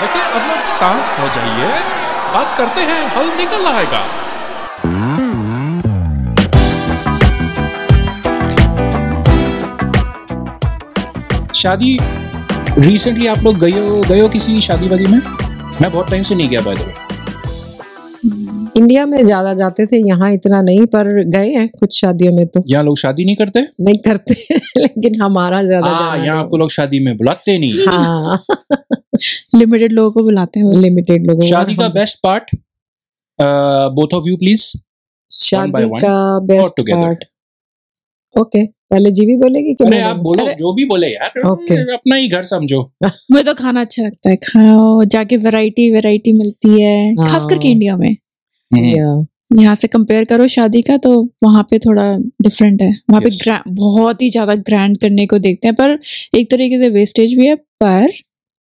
देखिए अब लोग शांत हो जाइए। बात करते हैं हल निकल आएगा। शादी रिसेंटली आप लोग गए हो गए हो किसी शादी वादी में? मैं बहुत टाइम से नहीं गया बाय द वे इंडिया में ज़्यादा जाते थे यहाँ इतना नहीं पर गए हैं कुछ शादियों में तो। यहाँ लोग शादी नहीं करते? नहीं करते लेकिन हमारा ज़्यादा हाँ यहाँ आपको लोग शादी में बुलाते नहीं। हाँ। लिमिटेड लोगों को बुलाते हैं लिमिटेड लोगों शादी का best part both of you please शादी का बेस्ट पार्ट ओके पहले जीवी बोलेगी कि अरे आप बोलो? अरे- जो भी बोले यार। Okay. अपना ही घर समझो। मुझे तो खाना अच्छा लगता है खाओ जाके वैरायटी वैरायटी मिलती है खास करके हाँ। इंडिया में। यहाँ से कंपेयर करो शादी का तो वहाँ पे थोड़ा डिफरेंट है। वहाँ Yes. पे बहुत ही ज़्यादा ग्रैंड करने को देखते हैं पर एक तरीके से वेस्टेज भी है पर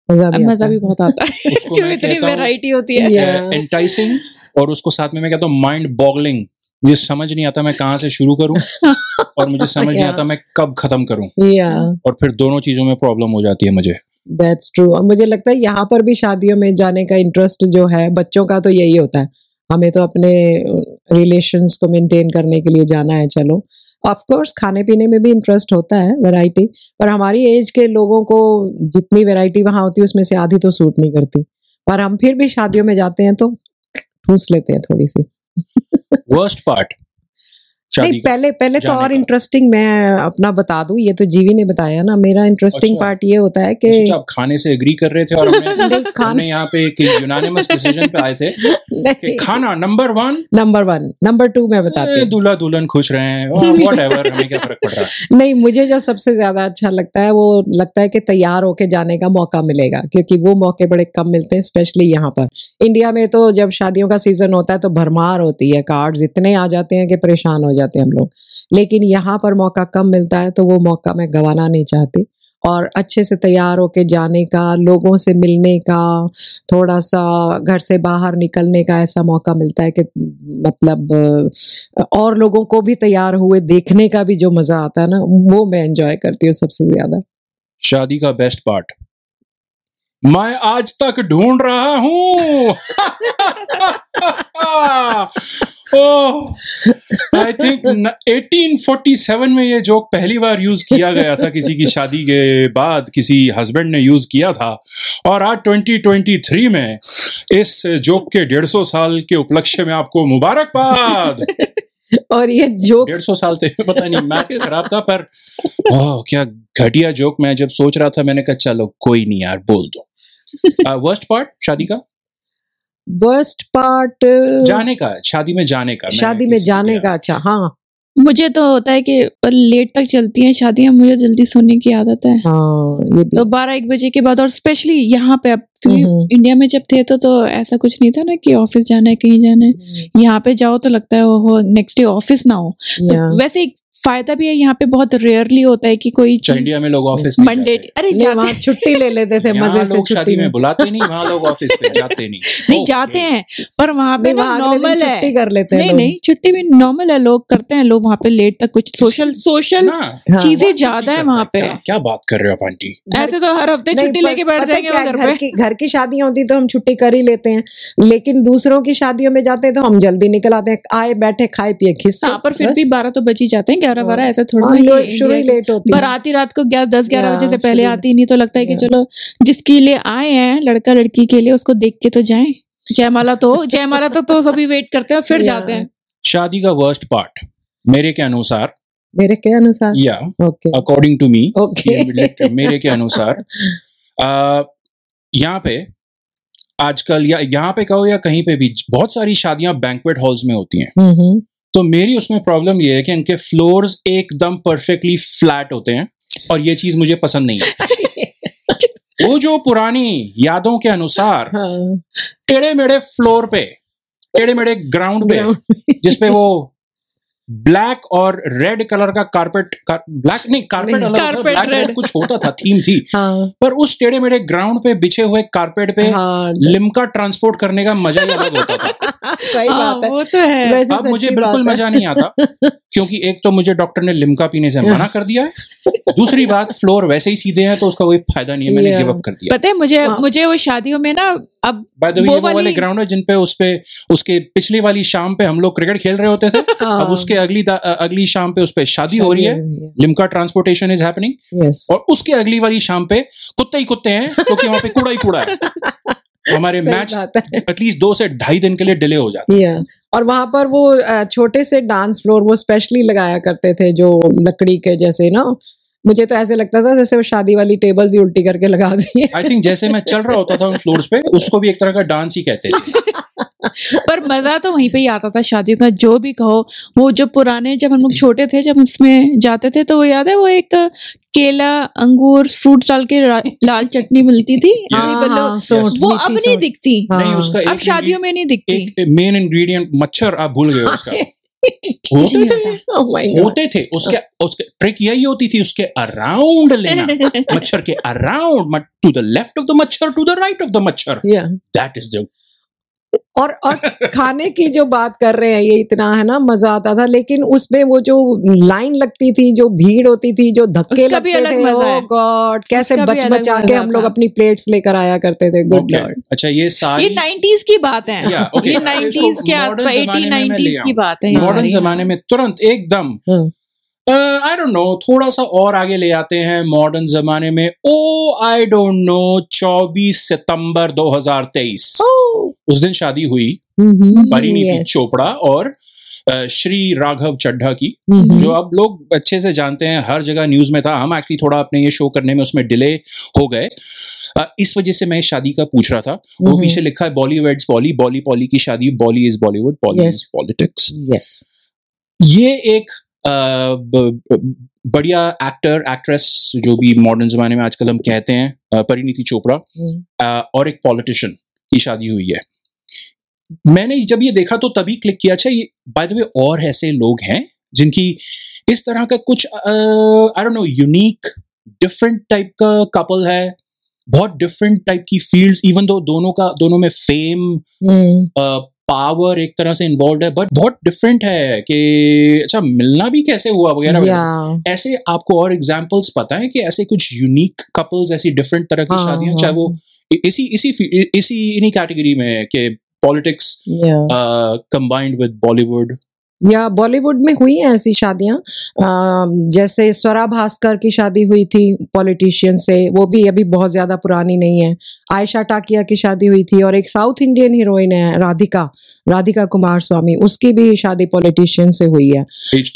मज़ा भी मज़ा भी बहुत आता है जो इतनी वैरायटी होती है। एंटाइसिंग और उसको साथ में मैं कहता हूँ माइंड बॉगलिंग मुझे समझ नहीं आता मैं कहाँ से शुरू करूँ और मुझे समझ नहीं आता मैं कब खत्म करूँ। या और फिर दोनों चीज़ों में प्रॉब्लम हो जाती है मुझे। दैट्स ट्रू और मुझे लगता है यहाँ पर भी शादियों में जाने का इंटरेस्ट जो है बच्चों का तो यही होता है। हमें तो अपने रिलेशंस को मेंटेन करने के लिए जाना है चलो। ऑफ़ कोर्स खाने पीने में भी इंटरेस्ट होता है वैरायटी पर हमारी एज के लोगों को जितनी वैरायटी वहाँ होती है, उसमें से आधी तो सूट नहीं करती। पर हम फिर भी शादियों में जाते हैं तो ठूस लेते हैं थोड़ी सी। वर्स्ट पार्ट नहीं पहले पहले तो और इंटरेस्टिंग मैं अपना बता दूँ ये तो जीवी ने बताया ना मेरा इंटरेस्टिंग अच्छा। पार्ट ये होता है कि अच्छा, आप खाने से एग्री कर रहे थे और हमने यहाँ पे एक यूनानिमस डिसीज़न पे आए थे कि खाना number one number one number two मैं बताती हूँ। दूल्हा दुल्हन खुश रहे हैं रहा है? नहीं मुझे जो सबसे ज़्यादा अच्छा लगता है वो लगता है कि तैयार होके जाने का मौका मिलेगा क्योंकि वो मौके बड़े कम मिलते हैं स्पेशली यहाँ पर। इंडिया में तो जब शादियों का सीज़न होता है तो भरमार होती है कार्ड्स इतने आ जाते हैं कि परेशान हो जाते हैं हम लोग। लेकिन यहाँ पर मौका कम मिलता है तो वो मौका मैं गंवाना नहीं चाहती। और अच्छे से तैयार होके जाने का, लोगों से मिलने का थोड़ा सा घर से बाहर निकलने का ऐसा मौका मिलता है कि मतलब और लोगों को भी तैयार हुए देखने का भी जो मज़ा आता है ना, वो मैं एंजॉय करती हूँ सबसे ज़्यादा। शादी का बेस्ट पार्ट मैं आज तक ढूंढ रहा हूँ। आई थिंक 1847 में ये जोक पहली बार यूज़ किया गया था किसी की शादी के बाद किसी हस्बैंड ने यूज़ किया था। और आज 2023 में इस जोक के 150 साल के उपलक्ष्य में आपको मुबारकबाद। और ये जोक डेढ़ सौ साल थे पता नहीं मैथ्स खराब था पर ओह क्या घटिया जोक मैं जब सोच रहा था मैंने कहा चलो कोई नहीं यार बोल दो। वर्स्ट पार्ट शादी का? वर्स्ट पार्ट जाने का शादी में जाने का शादी में जाने का अच्छा हाँ। मुझे तो होता है कि लेट तक चलती हैं शादियाँ मुझे जल्दी सोने की आदत है। हाँ ये तो बारह एक बजे के बाद और स्पेशली यहाँ पे अब क्योंकि हम्म। इंडिया में जब थे तो तो ऐसा कुछ नहीं था ना कि ऑफ़िस जाना है कहीं जाना है। यहाँ पे जाओ तो लगता है वो नेक्स्ट डे ऑफ़िस ना हो। तो वैसे एक फ़ायदा भी है यहाँ पे बहुत रेयरली होता है कि कोई अच्छा, इंडिया में लोग ऑफ़िस मंडे अरे वहाँ छुट्टी ले लेते थे मज़े से शादी छुट्टी में बुलाते नहीं वहाँ लोग ऑफ़िस पे जाते नहीं। नहीं जाते हैं पर वहाँ पे नॉर्मल छुट्टी है। कर लेते हैं नहीं नहीं छुट्टी भी नॉर्मल है लोग करते हैं लोग वहाँ पे लेट तक कुछ सोशल सोशल। चीज़ें ज़्यादा है वहाँ पे। क्या, बात कर रहे हो आंटी? ऐसे तो हर हफ़्ते छुट्टी लेके बैठ है जाएँगे घर घर की घर की शादियाँ होती तो हम छुट्टी कर ही लेते हैं लेकिन दूसरों की शादियों में जाते हैं तो हम जल्दी निकल आते हैं आए बैठे खाए पिए खिस हाँ पर फिर भी बारह तो बच ही जाते हैं ग्यारह हाँ। बारह ऐसा थोड़ा ना शुरू ही लेट होती है। बाराती रात को ग्यारह दस ग्यारह बजे से पहले आती नहीं तो लगता है कि चलो जिसके लिए आए हैं लड़का लड़की के लिए उसको देख के तो जाएँ। जयमाला तो जयमाला तक तो सभी वेट करते हैं फिर जाते हैं। शादी का वर्स्ट पार्ट मेरे के अनुसार। मेरे के अनुसार? या okay according to me okay मेरे के अनुसार। यहाँ पे आजकल या यहाँ पे कहो या कहीं पे भी बहुत सारी शादियाँ बैंकवेट हॉल्स में होती हैं। हम्म। तो मेरी उसमें प्रॉब्लम ये है कि इनके फ्लोर्स एकदम परफेक्टली फ्लैट होते हैं और ये चीज़ मुझे पसंद नहीं है। वो जो पुरानी यादों के अनुसार हाँ। टेढ़े मेढ़े फ्लोर पे टेढ़े मेढ़े ग्राउंड पे जिसपे वो ब्लैक और रेड कलर का कारपेट कार, ब्लैक नहीं कारपेट अलग ब्लैक रेड। कुछ होता था थीम थी। हाँ। पर उस टेढ़े मेढ़े ग्राउंड पे बिछे हुए कारपेट पे हाँ। लिमका ट्रांसपोर्ट करने का मज़ा ही अलग होता था। सही हाँ, बात है। वो तो है। वैसे अब मुझे बिल्कुल मज़ा नहीं आता क्योंकि एक तो मुझे डॉक्टर ने लिमका पीने से मना कर दिया है दूसरी बात फ्लोर वैसे ही सीधे हैं तो उसका कोई फ़ायदा नहीं है मैंने गिव अप कर दिया। पता है मुझे हाँ। मुझे वो शादियों में ना अब बाय द वे वो वाले ग्राउंड है जिन पे उस पे उसके पिछली वाली शाम पे हम लोग क्रिकेट खेल रहे होते थे। हाँ, अब उसके अगली अगली शाम पे उस पे शादी हो रही है लिमका ट्रांसपोर्टेशन इज़ हैपनिंग और उसके अगली वाली शाम पे कुत्ते ही कुत्ते हैं क्योंकि वहाँ पे कूड़ा ही कूड़ा है। हमारे मैच एटलीस्ट दो से ढाई दिन के लिए डिले हो जाते या और वहाँ पर वो छोटे से डांस फ्लोर वो स्पेशली लगाया करते थे जो लकड़ी के जैसे ना मुझे तो ऐसे लगता था जैसे वो शादी वाली टेबल्स ही उल्टी करके लगा दी आई थिंक जैसे मैं चल रहा होता था उन फ्लोर्स पे उसको भी एक तरह का डांस ही कहते थे पर मज़ा तो वहीं पे ही आता था शादियों का जो भी कहो वो जो पुराने जब हम लोग छोटे थे जब उसमें जाते थे तो वो याद है वो एक केला अंगूर फ्रूट डाल के लाल चटनी मिलती थी Yes. अभी हाँ, हाँ, वो अब नहीं। दिखती हाँ। नहीं उसका अब शादियों में नहीं दिखती मेन इंग्रेडिएंट मच्छर आप भूल गए उसका होते थे? Oh होते थे। उसके उसके ट्रिक यही होती थी उसके अराउंड लेना। मच्छर के around to the left of the मच्छर to the right of the मच्छर। दैट इज़ द और और खाने की जो बात कर रहे हैं ये इतना है ना मज़ा आता था लेकिन उसमें वो जो लाइन लगती थी जो भीड़ होती थी जो धक्के लगते थे ओ गॉड कैसे बच बचा के हम लोग अपनी प्लेट्स लेकर आया करते थे गुड लॉर्ड अच्छा ये सारी ये सारी नाइन्टीज की बात है। Yeah, okay. ये इसको नाइन्टीज के आसपास जमाने एटी में मैं ले नाइन्टीज की बात है मॉडर्न जमाने में तुरंत एकदम हम्म। आई डोंट नो थोड़ा सा और आगे ले आते हैं मॉडर्न जमाने में ओ आई डोंट नो 24 सितंबर 2023 oh. उस दिन शादी हुई परिणीति Yes. चोपड़ा और श्री राघव चड्ढा की हम्म। जो अब लोग अच्छे से जानते हैं हर जगह न्यूज़ में था हम एक्चुअली थोड़ा अपने ये शो करने में उसमें डिले हो गए इस वजह से मैं शादी का पूछ रहा था mm-hmm. वो। पीछे लिखा है बॉलीवुड बॉली बॉली पॉली की शादी bolly is Bollywood polly is politics yes ये एक बढ़िया एक्टर एक्ट्रेस जो भी मॉडर्न जमाने में आजकल हम कहते हैं परिणीति चोपड़ा और एक पॉलिटिशियन की शादी हुई है। मैंने जब ये देखा तो तभी क्लिक किया अच्छा ये बाय द वे और ऐसे लोग हैं जिनकी इस तरह का कुछ I don't know unique different type का कपल है बहुत डिफरेंट टाइप की फील्ड्स इवन दो दोनों का दोनों में फेम पावर एक तरह से इन्वॉल्व है बट बहुत डिफरेंट है कि अच्छा मिलना भी कैसे हुआ वगैरह yeah. ऐसे आपको और एग्जाम्पल्स पता है कि ऐसे कुछ यूनिक कपल्स ऐसी डिफरेंट तरह की हाँ, शादियाँ हाँ, चाहे वो इसी इसी इसी इन्हीं कैटेगरी में है कि पॉलिटिक्स कंबाइंड विद बॉलीवुड या बॉलीवुड में हुई हैं ऐसी शादियाँ? जैसे स्वरा भास्कर की शादी हुई थी पॉलिटिशियन से वो भी अभी बहुत ज़्यादा पुरानी नहीं है। आयशा टाकिया की शादी हुई थी और एक साउथ इंडियन हीरोइन है राधिका राधिका कुमार स्वामी उसकी भी शादी पॉलिटिशियन से हुई है।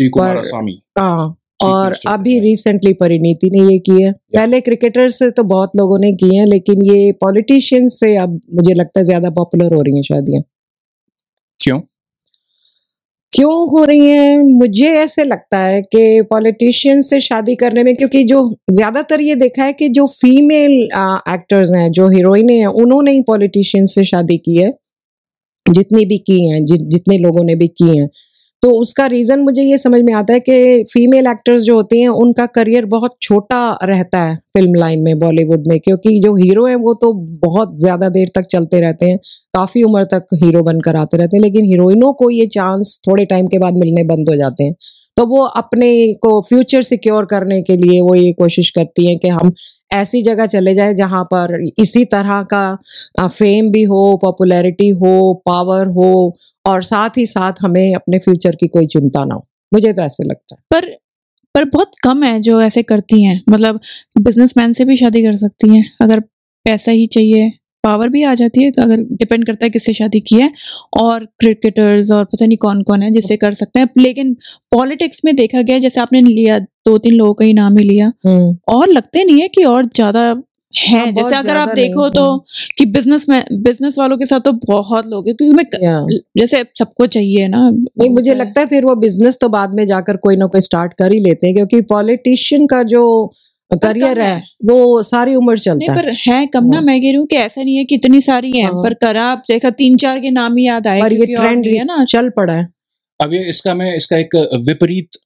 कुमार स्वामी। हाँ और अभी रिसेंटली परिणीति ने ये की है। पहले क्रिकेटर से तो बहुत लोगों ने की है लेकिन ये पॉलिटिशियन से अब मुझे लगता है ज़्यादा पॉपुलर हो रही है शादियाँ। क्यों? क्यों हो रही हैं? मुझे ऐसे लगता है कि पॉलिटिशियन से शादी करने में क्योंकि जो ज़्यादातर ये देखा है कि जो फीमेल एक्टर्स हैं जो हीरोइने हैं उन्होंने ही पॉलिटिशियन से शादी की है। जितनी भी की हैं जि, जितने लोगों ने भी की हैं। तो उसका रीजन मुझे ये समझ में आता है कि फीमेल एक्टर्स जो होते हैं, उनका करियर बहुत छोटा रहता है फ़िल्म लाइन में बॉलीवुड में, क्योंकि जो हीरो हैं, वो तो बहुत ज़्यादा देर तक चलते रहते हैं, काफ़ी उम्र तक हीरो बनकर आते रहते हैं, लेकिन हीरोइनों को ये चांस थोड़े टाइम के बाद मिलने बंद हो जाते हैं। तो वो अपने को फ्यूचर सिक्योर करने के लिए वो ये कोशिश करती हैं कि हम ऐसी जगह चले जाए जहाँ पर इसी तरह का फेम भी हो पॉपुलैरिटी हो पावर हो और साथ ही साथ हमें अपने फ्यूचर की कोई चिंता ना हो। मुझे तो ऐसे लगता है। पर पर बहुत कम है जो ऐसे करती हैं। मतलब बिजनेसमैन से भी शादी कर सकती हैं। अगर पैसा ही चाहिए पावर भी आ जाती है अगर डिपेंड करता है किससे शादी की है और क्रिकेटर्स और पता नहीं कौन कौन है जिससे कर सकते हैं। लेकिन पॉलिटिक्स में देखा गया जैसे आपने लिया दो तीन लोगों का ही नाम ही लिया। और लगते नहीं है कि और ज़्यादा है हाँ, जैसे अगर आप देखो तो कि बिज़नेस में बिज़नेस वालों के साथ तो बहुत लोग हैं क्योंकि मैं जैसे सबको चाहिए ना नहीं मुझे लगता है फिर वो बिज़नेस तो बाद में जाकर कोई ना कोई स्टार्ट कर ही लेते हैं क्योंकि पॉलिटिशियन का जो करियर है। वो सारी उम्र चलता है पर है। कम ना हाँ। मैं कह रही हूँ कि ऐसा नहीं है कि इतनी सारी हैं हाँ। पर करा आप देखा तीन चार के नाम ही याद आए पर ये ट्रेंड है ना। चल पड़ा है। अब ये इसका मैं इसका एक विपरीत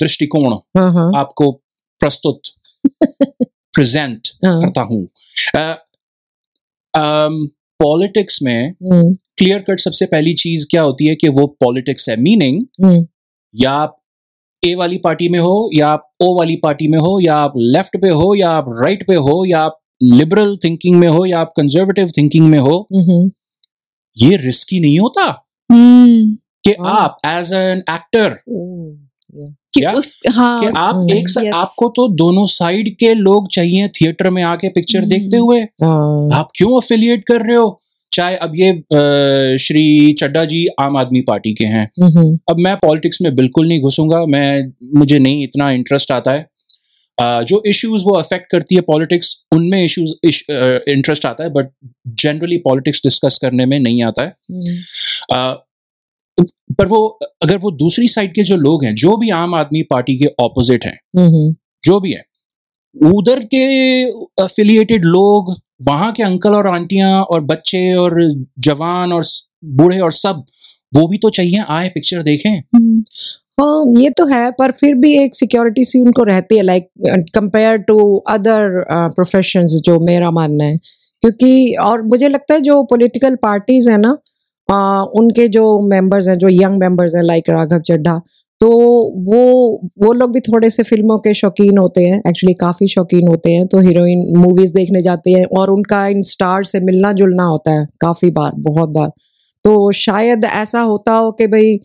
दृष्टिकोण हाँ आपको प्रस्तुत प्रेजेंट हाँ। करता हूँ। पॉलिटिक्स में हम्म, क्लियर कट सबसे पहली चीज़ क्या होती है कि वो पॉलिटिक्स है। मीनिंग हम्म, या आप ए वाली पार्टी में हो या आप ओ वाली पार्टी में हो या आप लेफ़्ट पे हो या आप राइट पे हो या आप लिबरल थिंकिंग में हो या आप कंजर्वेटिव थिंकिंग में हो हम्म, ये रिस्की नहीं होता हम्म कि हाँ। आप एज एन एक्टर कि उस हाँ कि आप एक सा, आपको तो दोनों साइड के लोग चाहिए थिएटर में आके पिक्चर हम्म। देखते हुए। हाँ, आप क्यों अफिलिएट कर रहे हो? चाहे अब ये श्री चड्डा जी आम आदमी पार्टी के हैं। हम्म, अब मैं पॉलिटिक्स में बिल्कुल नहीं घुसूँगा मैं मुझे नहीं इतना इंटरेस्ट आता है। जो इश्यूज़ वो अफेक्ट करती है पॉलिटिक्स उनमें इश्यूज़ इंटरेस्ट आता है बट जनरली पॉलिटिक्स डिस्कस करने में नहीं आता है। हम्म, पर वो अगर वो दूसरी साइड के जो लोग हैं जो भी आम आदमी पार्टी के ऑपोजिट हैं हम्म, जो भी है उधर के अफिलिएटेड लोग वहाँ के अंकल और आंटियाँ और बच्चे और जवान और बूढ़े और सब वो भी तो चाहिए आए पिक्चर देखें। हम्म, हाँ ये तो है पर फिर भी एक सिक्योरिटी सी उनको रहती है like compare to other professions जो मेरा मानना है। क्योंकि और मुझे लगता है जो पॉलिटिकल पार्टीज़ है ना अ, उनके जो मेंबर्स हैं जो यंग मेंबर्स हैं लाइक राघव चड्ढा तो वो वो लोग भी थोड़े से फ़िल्मों के शौकीन होते हैं एक्चुअली काफ़ी शौकीन होते हैं तो हीरोइन मूवीज़ देखने जाते हैं और उनका इन स्टार से मिलना जुलना होता है काफ़ी बार, बहुत बार। तो शायद ऐसा होता हो कि भाई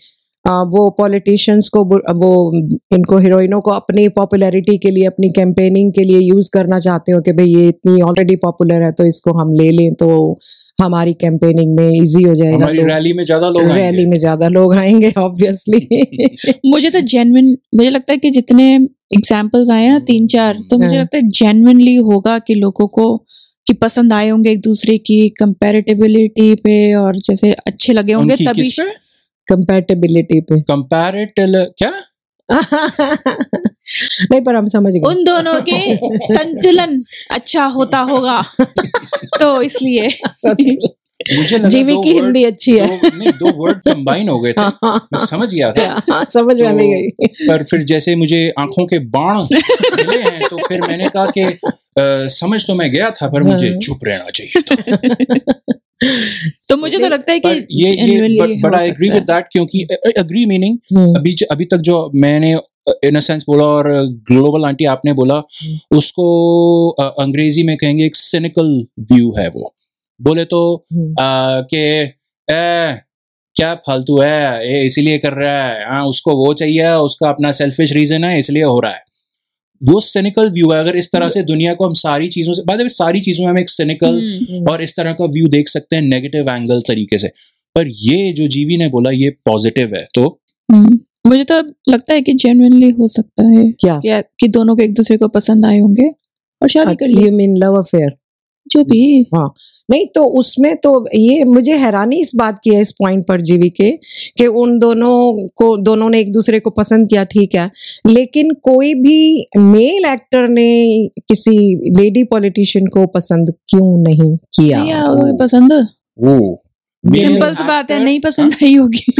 वो पॉलिटिशियंस को वो इनको हीरोइनों को अपनी पॉपुलैरिटी के लिए अपनी कैंपेनिंग के लिए यूज़ करना चाहते हो कि भाई ये इतनी ऑलरेडी पॉपुलर है तो इसको हम ले लें तो हमारी कैंपेनिंग में इजी हो जाएगा हमारी तो रैली में ज़्यादा लोग रैली में ज़्यादा लोग आएँगे ऑब्वियसली मुझे तो जेन्युइन मुझे लगता है कि जितने एग्जाम्पल्स आए ना तीन चार तो मुझे हाँ। लगता है जेन्युइनली होगा कि लोगों को कि पसंद आए होंगे एक दूसरे की कंपैरेटिबिलिटी पे और जैसे अच्छे लगे होंगे तभी कंपेटेबिलिटी पे। कंपैरेटिव क्या? नहीं पर हम समझ गए। उन दोनों के संतुलन अच्छा होता होगा। तो इसलिए। मुझे लगा जीवी दो की हिंदी अच्छी है। दो, नहीं दो वर्ड कंबाइन हो गए थे। हाँ, मैं समझ गया था। हाँ, समझ में तो- गई। पर फिर जैसे मुझे आँखों के बाण मिले हैं तो फिर मैंने कहा कि समझ तो मैं गया था पर मुझे हाँ। चुप रहना चाहिए था। तो मुझे तो लगता है कि ये ये but I agree with that क्योंकि मीनिंग हम्म, अभी अभी तक जो मैंने इन सेंस बोला और ग्लोबल आंटी आपने बोला हम्म। उसको अंग्रेज़ी में कहेंगे एक सिनिकल व्यू है वो। बोले तो हम्म, कि ए, क्या फालतू है ये इसीलिए कर रहा है। हाँ उसको वो चाहिए उसका अपना सेल्फिश रीजन है इसलिए हो रहा है। वो सिनिकल व्यू है। अगर इस तरह से दुनिया को हम सारी चीज़ों से बाद सारी चीज़ों में हम एक सिनिकल हम्म, और इस तरह का व्यू देख सकते हैं नेगेटिव एंगल तरीके से। पर ये जो जीवी ने बोला ये पॉजिटिव है। तो हम्म। मुझे तो लगता है कि जेनुअनली हो सकता है क्या? कि, कि दोनों को एक दूसरे को पसंद आए होंगे और शादी कर ली मीन लव अफेयर जो भी हाँ। नहीं तो उसमें तो ये मुझे हैरानी इस बात की है इस पॉइंट पर जीवी के कि उन दोनों को दोनों ने एक दूसरे को पसंद किया ठीक है। लेकिन कोई भी मेल एक्टर ने किसी लेडी पॉलिटिशियन को पसंद क्यों नहीं किया? नहीं पसंद। वो। सिंपल सी बात है नहीं पसंद आई होगी।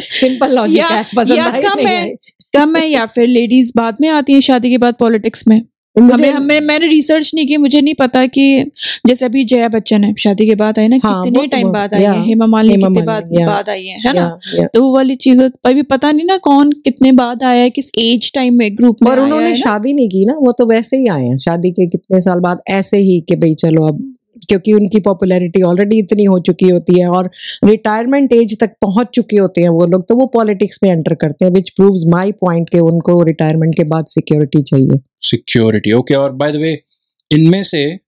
सिंपल लॉजिक है पसंद आई नहीं है। कम है या फिर लेडीज़ बाद में आती है शादी के बाद पॉलिटिक्स में? हमें मुझे हमें मैंने रिसर्च नहीं की मुझे नहीं पता कि जैसे अभी जया बच्चन है शादी के बाद आई ना हाँ, कितने तो टाइम बाद आई हैं? हेमा मालिनी कितने बाद बाद आई है है ना। तो वो वाली चीज़ अभी पता नहीं ना कौन कितने बाद आया है किस एज टाइम में ग्रुप में और उन्होंने शादी नहीं की ना वो तो वैसे ही आए हैं शादी के कितने साल बाद ऐसे ही कि भाई चलो अब क्योंकि उनकी पॉपुलैरिटी ऑलरेडी इतनी हो चुकी होती है और रिटायरमेंट एज तक पहुँच चुके होते हैं वो लोग तो वो पॉलिटिक्स में एंटर करते हैं विच प्रूव्स माय पॉइंट कि उनको रिटायरमेंट के बाद सिक्योरिटी चाहिए। सिक्योरिटी ओके okay, और बाय द वे इनमें से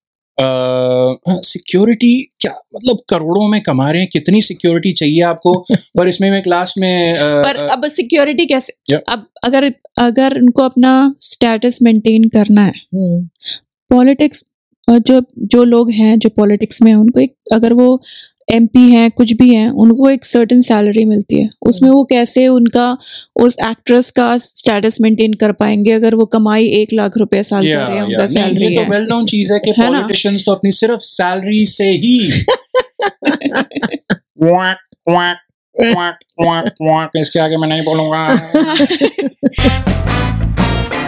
सिक्योरिटी uh, क्या मतलब करोड़ों में कमा रहे हैं कितनी सिक्योरिटी चाहिए आपको? पर इसमें मैं क्लास में अ, पर अब सिक्योरिटी कैसे Yeah. अब अगर अगर उनको अपना स्टेटस मेंटेन करना है हम्म, पॉलिटिक्स जो जो लोग हैं जो पॉलिटिक्स में हैं उनको एक अगर वो एमपी हैं कुछ भी हैं उनको एक सर्टेन सैलरी मिलती है। उसमें वो कैसे उनका उस एक्ट्रेस का स्टेटस मेंटेन कर पाएँगे अगर वो कमाई एक लाख रुपए साल कर रहे हैं उनका नहीं, सैलरी ये तो वेल नोन चीज़ है कि पॉलिटिशियंस तो अपनी सिर्फ़ सैलरी से ही quack quack quack quack quack इसके आगे मैं नहीं बोलूँगा।